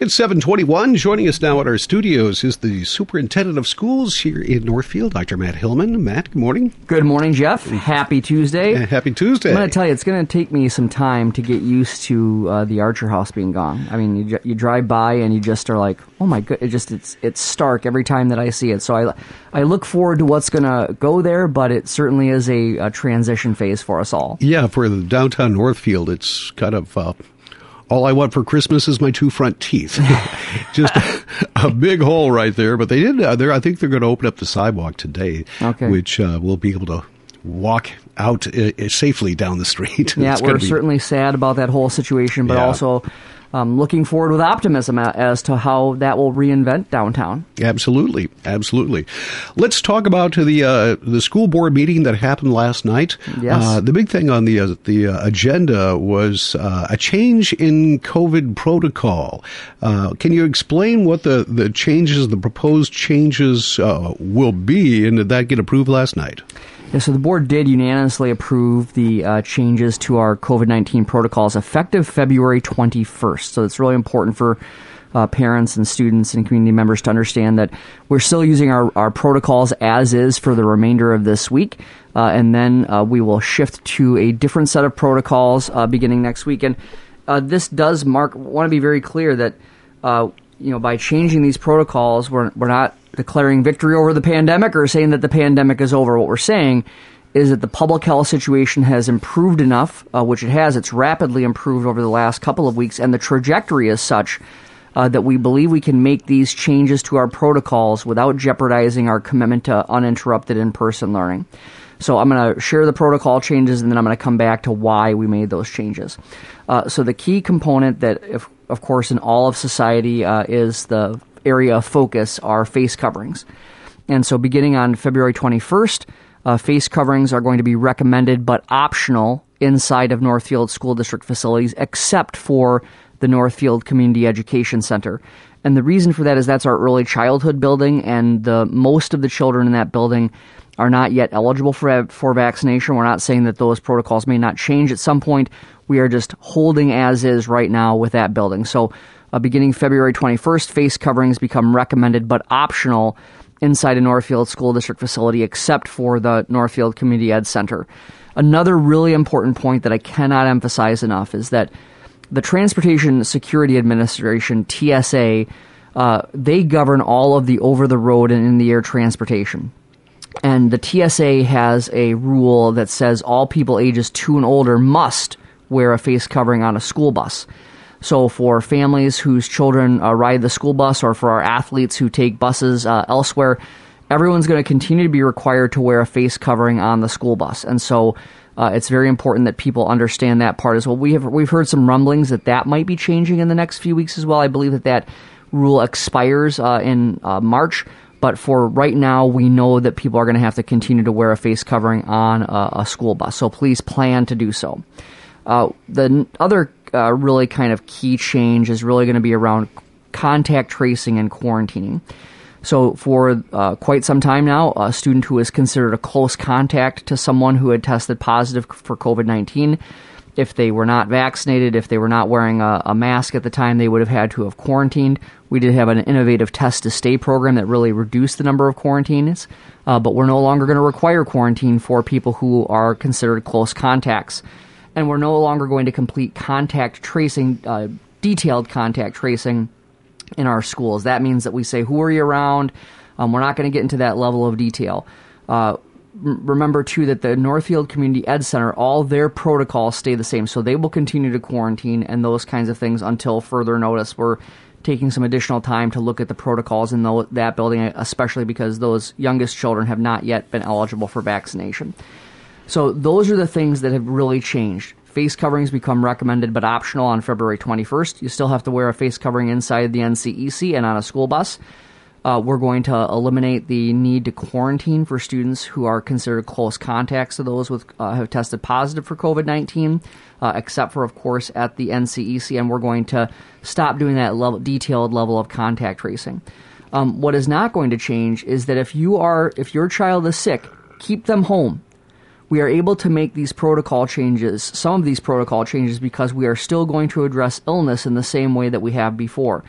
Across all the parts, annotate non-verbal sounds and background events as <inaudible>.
It's 721. Joining us now at our studios is the superintendent of schools here in Northfield, Dr. Matt Hillmann. Matt, good morning. Good morning, Jeff. Happy Tuesday. Uh, happy Tuesday. I'm going to tell you, it's going to take me some time to get used to uh, the Archer House being gone. I mean, you, you drive by and you just are like, oh my god, it just it's it's stark every time that I see it. So I I look forward to what's going to go there, but it certainly is a, a, transition phase for us all. Yeah, for the downtown Northfield, it's kind of. Uh, all I want for Christmas is my two front teeth. <laughs> Just a, big hole right there. But they did. Uh, I think they're going to open up the sidewalk today, okay. which uh, we'll be able to walk out uh, safely down the street. <laughs> Yeah, we're be... certainly sad about that whole situation, but yeah. also um, looking forward with optimism as to how that will reinvent downtown. Absolutely, absolutely. Let's talk about the uh, the school board meeting that happened last night. Yes. Uh, the big thing on the uh, the uh, agenda was uh, a change in COVID protocol. Uh, can you explain what the the changes, the proposed changes, will be, and did that get approved last night? Yeah, so the board did unanimously approve the uh, changes to our COVID 19 protocols effective February 21st. So it's really important for uh, parents and students and community members to understand that we're still using our, our protocols as is for the remainder of this week. Uh, and then uh, we will shift to a different set of protocols uh, beginning next week. And uh, this does mark, want to be very clear that you know, by changing these protocols, we're, we're not declaring victory over the pandemic or saying that the pandemic is over. What we're saying is that the public health situation has improved enough, uh, which it has. It's rapidly improved over the last couple of weeks, and the trajectory is such uh, that we believe we can make these changes to our protocols without jeopardizing our commitment to uninterrupted in person learning. So I'm going to share the protocol changes, and then I'm going to come back to why we made those changes. Uh, so the key component that, if, of course, in all of society uh, is the area of focus are face coverings. And so beginning on February 21st, uh, face coverings are going to be recommended but optional inside of Northfield School District facilities, except for the Northfield Community Education Center. And the reason for that is that's our early childhood building, and the most of the children in that building are not yet eligible for for vaccination. We're not saying that those protocols may not change at some point. We are just holding as is right now with that building. So, uh, beginning February 21st, face coverings become recommended but optional inside a Northfield School District facility, except for the Northfield Community Ed Center. Another really important point that I cannot emphasize enough is that the Transportation Security Administration, TSA, uh, they govern all of the over the road and in the air transportation. And the TSA has a rule that says all people ages two and older must wear a face covering on a school bus. So, for families whose children uh, ride the school bus or for our athletes who take buses uh, elsewhere, everyone's going to continue to be required to wear a face covering on the school bus. And so, uh, it's very important that people understand that part as well. We have we've heard some rumblings that that might be changing in the next few weeks as well. I believe that that rule expires uh, in uh, March. But for right now, we know that people are going to have to continue to wear a face covering on a, a school bus. So please plan to do so. Uh, the other uh, really kind of key change is really going to be around contact tracing and quarantining. So, for uh, quite some time now, a student who is considered a close contact to someone who had tested positive for COVID 19 if they were not vaccinated, if they were not wearing a, a, mask at the time, they would have had to have quarantined. We did have an innovative test to stay program that really reduced the number of quarantines, uh, but we're no longer going to require quarantine for people who are considered close contacts. And we're no longer going to complete contact tracing, uh, detailed contact tracing in our schools. That means that we say, who are you around? Um, we're not going to get into that level of detail. Uh, remember too that the Northfield Community Ed Center, all their protocols stay the same, so they will continue to quarantine and those kinds of things until further notice. We're taking some additional time to look at the protocols in the, that building, especially because those youngest children have not yet been eligible for vaccination. So those are the things that have really changed. Face coverings become recommended but optional on February 21st. You still have to wear a face covering inside the NCEC and on a school bus. Uh, we're going to eliminate the need to quarantine for students who are considered close contacts to those with uh, have tested positive for COVID nineteen, uh, except for of course at the NCEC, and we're going to stop doing that level, detailed level of contact tracing. Um, what is not going to change is that if you are if your child is sick, keep them home. We are able to make these protocol changes, some of these protocol changes, because we are still going to address illness in the same way that we have before.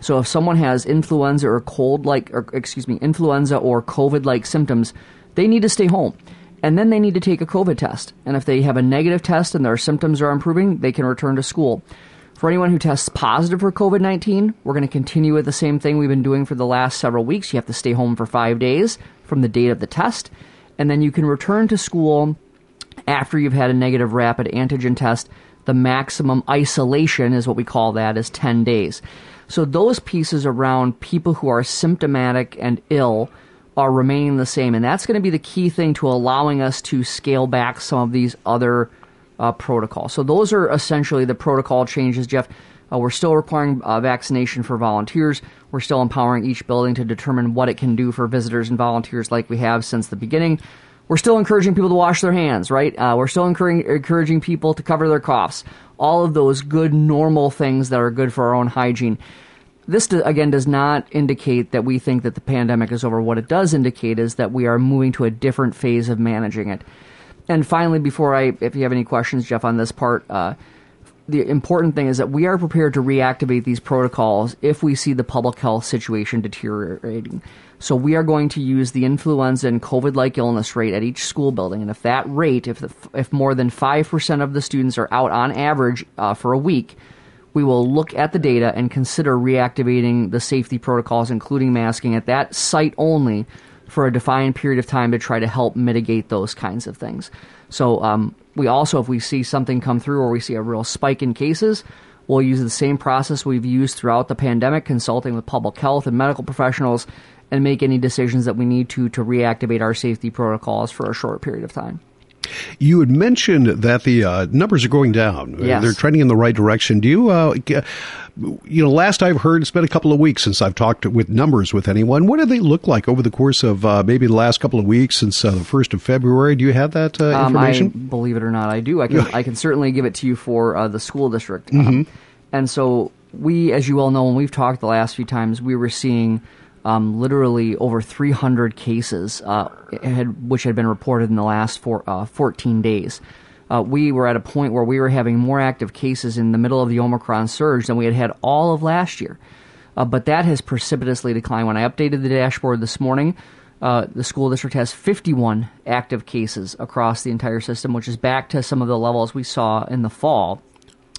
So if someone has influenza or cold like, or excuse me, influenza or COVID like symptoms, they need to stay home. And then they need to take a COVID test. And if they have a negative test and their symptoms are improving, they can return to school. For anyone who tests positive for COVID 19, we're going to continue with the same thing we've been doing for the last several weeks. You have to stay home for five days from the date of the test and then you can return to school after you've had a negative rapid antigen test. The maximum isolation is what we call that is 10 days. So those pieces around people who are symptomatic and ill are remaining the same, and that's going to be the key thing to allowing us to scale back some of these other uh, protocols. So those are essentially the protocol changes, Jeff. Uh, we're still requiring uh, vaccination for volunteers. We're still empowering each building to determine what it can do for visitors and volunteers, like we have since the beginning. We're still encouraging people to wash their hands, right? Uh, we're still encouraging, encouraging people to cover their coughs. All of those good, normal things that are good for our own hygiene. This, again, does not indicate that we think that the pandemic is over. What it does indicate is that we are moving to a different phase of managing it. And finally, before I, if you have any questions, Jeff, on this part, uh, the important thing is that we are prepared to reactivate these protocols if we see the public health situation deteriorating. So we are going to use the influenza and COVID-like illness rate at each school building, and if that rate, if the, if more than five percent of the students are out on average uh, for a week, we will look at the data and consider reactivating the safety protocols, including masking, at that site only for a defined period of time to try to help mitigate those kinds of things. So um, we also, if we see something come through or we see a real spike in cases, we'll use the same process we've used throughout the pandemic, consulting with public health and medical professionals, and make any decisions that we need to to reactivate our safety protocols for a short period of time. You had mentioned that the uh, numbers are going down. Yes. They're trending in the right direction. Do you, uh, you know, last I've heard, it's been a couple of weeks since I've talked with numbers with anyone. What do they look like over the course of uh, maybe the last couple of weeks since uh, the first of February? Do you have that uh, um, information? I, believe it or not, I do. I can <laughs> I can certainly give it to you for uh, the school district. Mm-hmm. and so we, as you all know, when we've talked the last few times, we were seeing. Um, literally over 300 cases, uh, had, which had been reported in the last four, uh, 14 days uh, we were at a point where we were having more active cases in the middle of the Omicron surge than we had had all of last year. Uh, but that has precipitously declined. When I updated the dashboard this morning, uh, the school district has 51 active cases across the entire system, which is back to some of the levels we saw in the fall,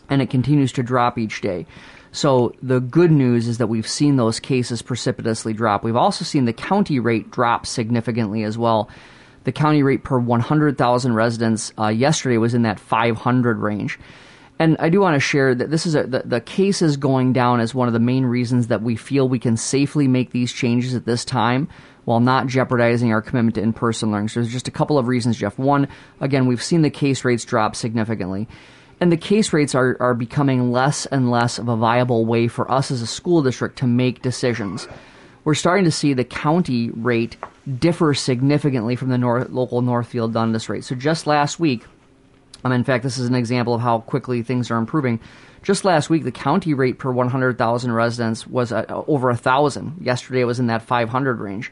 and it continues to drop each day. So the good news is that we've seen those cases precipitously drop. We've also seen the county rate drop significantly as well. The county rate per 100,000 residents uh, yesterday was in that 500 range. And I do want to share that this is a, the, the cases going down is one of the main reasons that we feel we can safely make these changes at this time while not jeopardizing our commitment to in person learning. So there's just a couple of reasons, Jeff. One, again, we've seen the case rates drop significantly. And the case rates are, are becoming less and less of a viable way for us as a school district to make decisions we're starting to see the county rate differ significantly from the local Northfield Dundas rate. So just last week, um, in fact, this is an example of how quickly things are improving. Just last week, the county rate per 100,000 residents was uh, over 1,000. Yesterday, it was in that 500 range.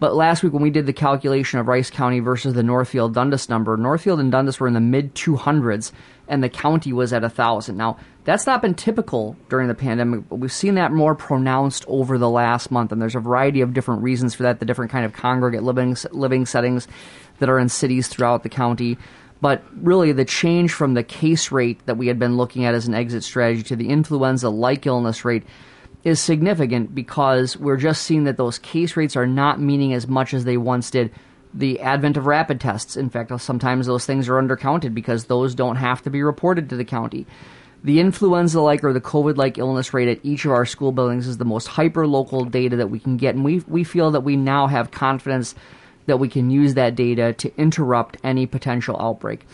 But last week, when we did the calculation of Rice County versus the Northfield Dundas number, Northfield and Dundas were in the mid 200s, and the county was at 1,000. Now, that's not been typical during the pandemic, but we've seen that more pronounced over the last month, and there's a variety of different reasons for that, the different kind of congregate living, living settings that are in cities throughout the county. But really, the change from the case rate that we had been looking at as an exit strategy to the influenza like illness rate is significant because we're just seeing that those case rates are not meaning as much as they once did. The advent of rapid tests, in fact, sometimes those things are undercounted because those don't have to be reported to the county. The influenza like or the COVID like illness rate at each of our school buildings is the most hyper local data that we can get, and we, we feel that we now have confidence that we can use that data to interrupt any potential outbreak.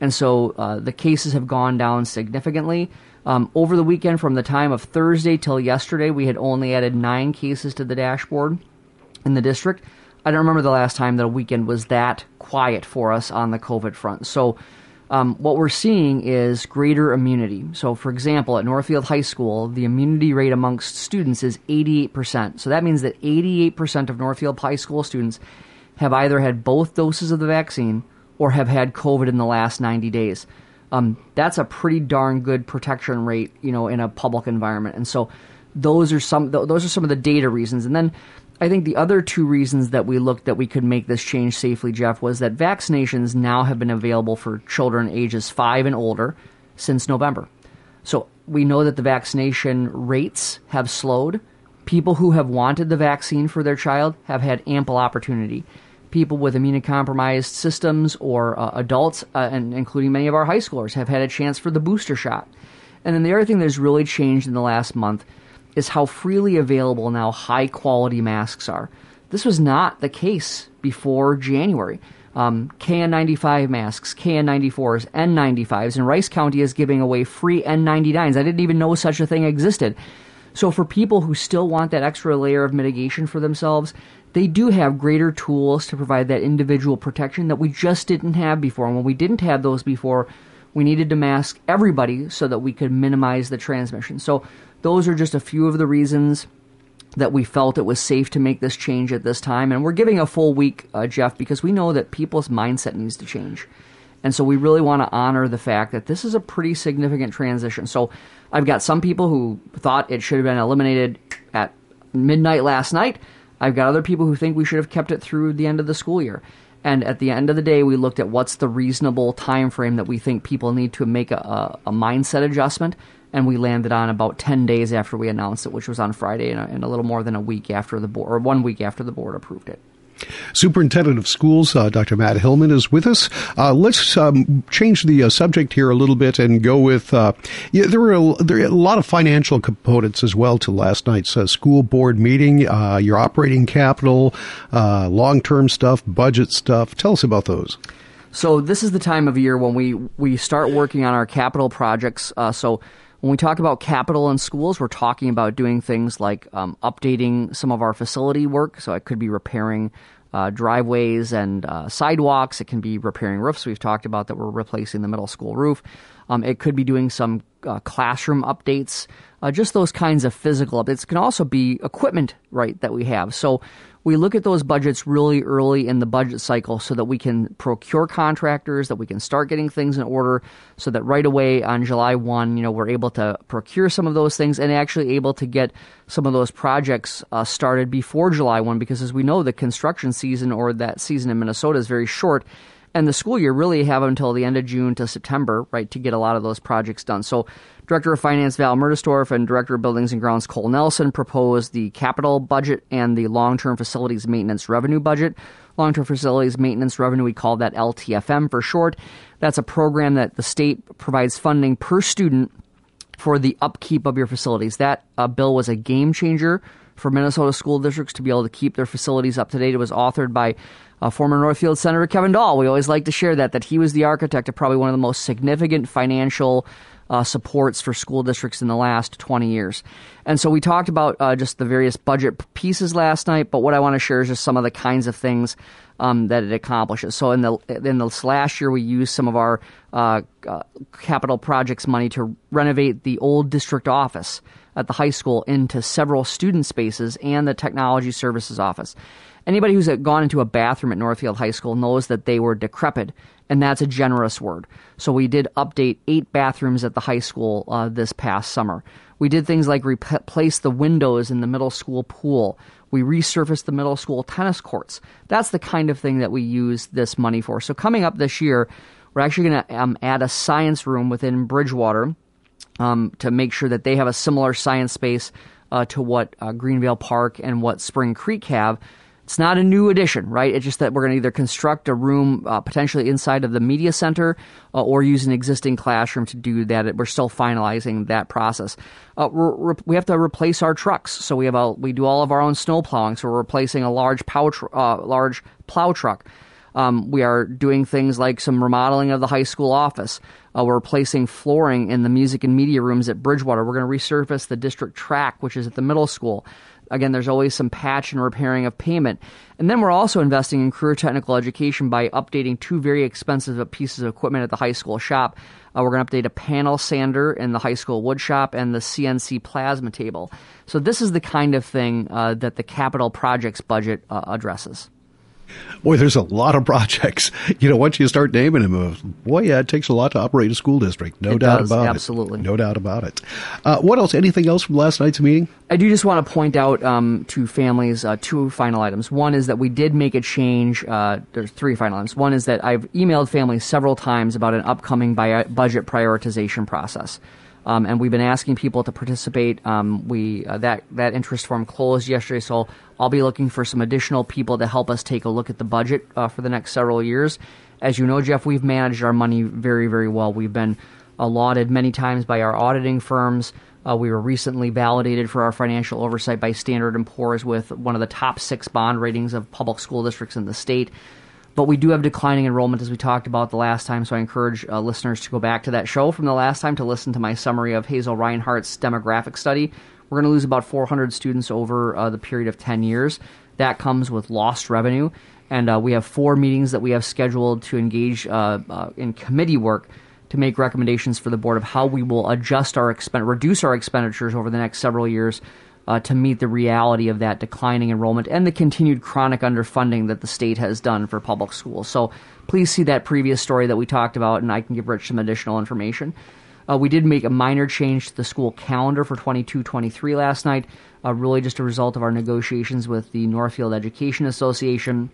And so uh, the cases have gone down significantly. Um, over the weekend, from the time of Thursday till yesterday, we had only added nine cases to the dashboard in the district. I don't remember the last time that a weekend was that quiet for us on the COVID front. So, um, what we're seeing is greater immunity. So, for example, at Northfield High School, the immunity rate amongst students is 88%. So, that means that 88% of Northfield High School students have either had both doses of the vaccine or have had COVID in the last 90 days. Um, that's a pretty darn good protection rate, you know, in a public environment. And so those are some those are some of the data reasons. And then I think the other two reasons that we looked that we could make this change safely, Jeff, was that vaccinations now have been available for children ages five and older since November. So we know that the vaccination rates have slowed. People who have wanted the vaccine for their child have had ample opportunity. People with immunocompromised systems or uh, adults, uh, and including many of our high schoolers, have had a chance for the booster shot. And then the other thing that's really changed in the last month is how freely available now high quality masks are. This was not the case before January. Um, KN95 masks, KN94s, N95s, and Rice County is giving away free N99s. I didn't even know such a thing existed. So, for people who still want that extra layer of mitigation for themselves, they do have greater tools to provide that individual protection that we just didn't have before. And when we didn't have those before, we needed to mask everybody so that we could minimize the transmission. So, those are just a few of the reasons that we felt it was safe to make this change at this time. And we're giving a full week, uh, Jeff, because we know that people's mindset needs to change. And so we really want to honor the fact that this is a pretty significant transition. So I've got some people who thought it should have been eliminated at midnight last night. I've got other people who think we should have kept it through the end of the school year. And at the end of the day, we looked at what's the reasonable time frame that we think people need to make a, a, a mindset adjustment and we landed on about 10 days after we announced it, which was on Friday, and a, and a little more than a week after the board, or one week after the board approved it. Superintendent of Schools, uh, Dr. Matt Hillmann, is with us. Uh, let's um, change the uh, subject here a little bit and go with. Uh, yeah, there were a, there were a lot of financial components as well to last night's uh, school board meeting. Uh, your operating capital, long term stuff, budget stuff. Tell us about those. So this is the time of year when we we start working on our capital projects. so when we talk about capital in schools, we're talking about doing things like um, updating some of our facility work. So it could be repairing uh, driveways and uh, sidewalks. It can be repairing roofs. We've talked about that we're replacing the middle school roof. Um, it could be doing some uh, classroom updates, uh, just those kinds of physical updates. It can also be equipment, right, that we have. So we look at those budgets really early in the budget cycle so that we can procure contractors, that we can start getting things in order, so that right away on July 1, you know, we're able to procure some of those things and actually able to get some of those projects uh, started before July 1 because as we know, the construction season or that season in Minnesota is very short and the school year really have until the end of June to September, right, to get a lot of those projects done. So Director of Finance Val Mertesdorf and Director of Buildings and Grounds Cole Nelson proposed the capital budget and the long-term facilities maintenance revenue budget. Long-term facilities maintenance revenue, we call that LTFM for short. That's a program that the state provides funding per student for the upkeep of your facilities. That uh, bill was a game changer for Minnesota school districts to be able to keep their facilities up to date. It was authored by uh, former Northfield Senator Kevin Dahle. We always like to share that that he was the architect of probably one of the most significant financial uh, supports for school districts in the last 20 years. And so we talked about uh, just the various budget pieces last night, but what I want to share is just some of the kinds of things um, that it accomplishes. So in the in this last year, we used some of our uh, uh, capital projects money to renovate the old district office at the high school into several student spaces and the technology services office. Anybody who's gone into a bathroom at Northfield High School knows that they were decrepit, and that's a generous word. So we did update eight bathrooms at the high school uh, this past summer. We did things like replace the windows in the middle school pool. We resurfaced the middle school tennis courts. That's the kind of thing that we use this money for. So coming up this year, we're actually going to um, add a science room within Bridgewater um, to make sure that they have a similar science space uh, to what uh, Greenvale Park and what Spring Creek have it's not a new addition, right? It's just that we're going to either construct a room uh, potentially inside of the media center uh, or use an existing classroom to do that. We're still finalizing that process. Uh, we have to replace our trucks, so we have a, we do all of our own snow plowing. So we're replacing a large plow tr- uh, large plow truck. Um, we are doing things like some remodeling of the high school office. Uh, we're replacing flooring in the music and media rooms at Bridgewater. We're going to resurface the district track, which is at the middle school. Again, there's always some patch and repairing of payment. And then we're also investing in career technical education by updating two very expensive pieces of equipment at the high school shop. Uh, we're going to update a panel sander in the high school wood shop and the CNC plasma table. So this is the kind of thing uh, that the capital projects budget uh, addresses. Boy, there's a lot of projects. <laughs> You know, once you start naming them, uh, boy, yeah, it takes a lot to operate a school district. No it doubt does, about absolutely. it. Absolutely. No doubt about it. Uh, what else? Anything else from last night's meeting? I do just want to point out um, to families uh, two final items. One is that we did make a change. Uh, there's three final items. One is that I've emailed families several times about an upcoming bi- budget prioritization process. Um, and we've been asking people to participate. Um, we uh, that that interest form closed yesterday, so I'll be looking for some additional people to help us take a look at the budget uh, for the next several years. As you know, Jeff, we've managed our money very, very well. We've been allotted many times by our auditing firms. Uh, we were recently validated for our financial oversight by Standard & Poor's with one of the top six bond ratings of public school districts in the state. But we do have declining enrollment, as we talked about the last time, so I encourage uh, listeners to go back to that show from the last time to listen to my summary of Hazel Reinhardt's demographic study. We're going to lose about 400 students over uh, the period of 10 years. That comes with lost revenue. And uh, we have four meetings that we have scheduled to engage uh, uh, in committee work to make recommendations for the board of how we will adjust our expen- reduce our expenditures over the next several years uh, to meet the reality of that declining enrollment and the continued chronic underfunding that the state has done for public schools. So please see that previous story that we talked about, and I can give Rich some additional information. Uh, we did make a minor change to the school calendar for 22 23 last night, uh, really just a result of our negotiations with the Northfield Education Association.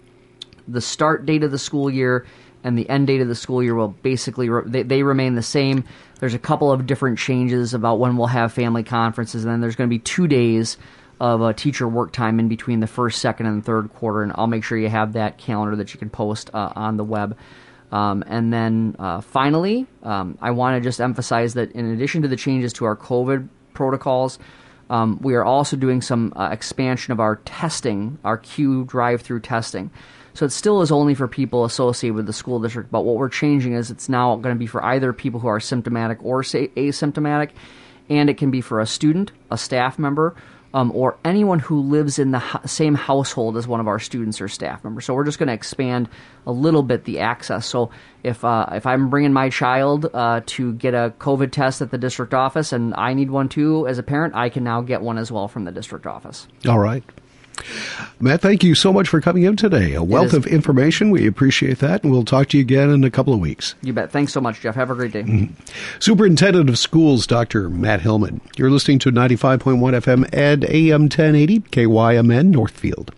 The start date of the school year and the end date of the school year will basically re- they, they remain the same. There's a couple of different changes about when we'll have family conferences, and then there's going to be two days of uh, teacher work time in between the first, second, and third quarter. And I'll make sure you have that calendar that you can post uh, on the web. Um, and then uh, finally, um, I want to just emphasize that in addition to the changes to our COVID protocols, um, we are also doing some uh, expansion of our testing, our Q drive-through testing. So it still is only for people associated with the school district, but what we're changing is it's now going to be for either people who are symptomatic or asymptomatic, and it can be for a student, a staff member, um, or anyone who lives in the ho- same household as one of our students or staff members. So we're just going to expand a little bit the access. So if uh, if I'm bringing my child uh, to get a COVID test at the district office and I need one too as a parent, I can now get one as well from the district office. All right. Matt, thank you so much for coming in today. A wealth of information. We appreciate that, and we'll talk to you again in a couple of weeks. You bet. Thanks so much, Jeff. Have a great day. Mm-hmm. Superintendent of Schools, Dr. Matt Hillmann. You're listening to 95.1 FM and AM 1080 KYMN Northfield.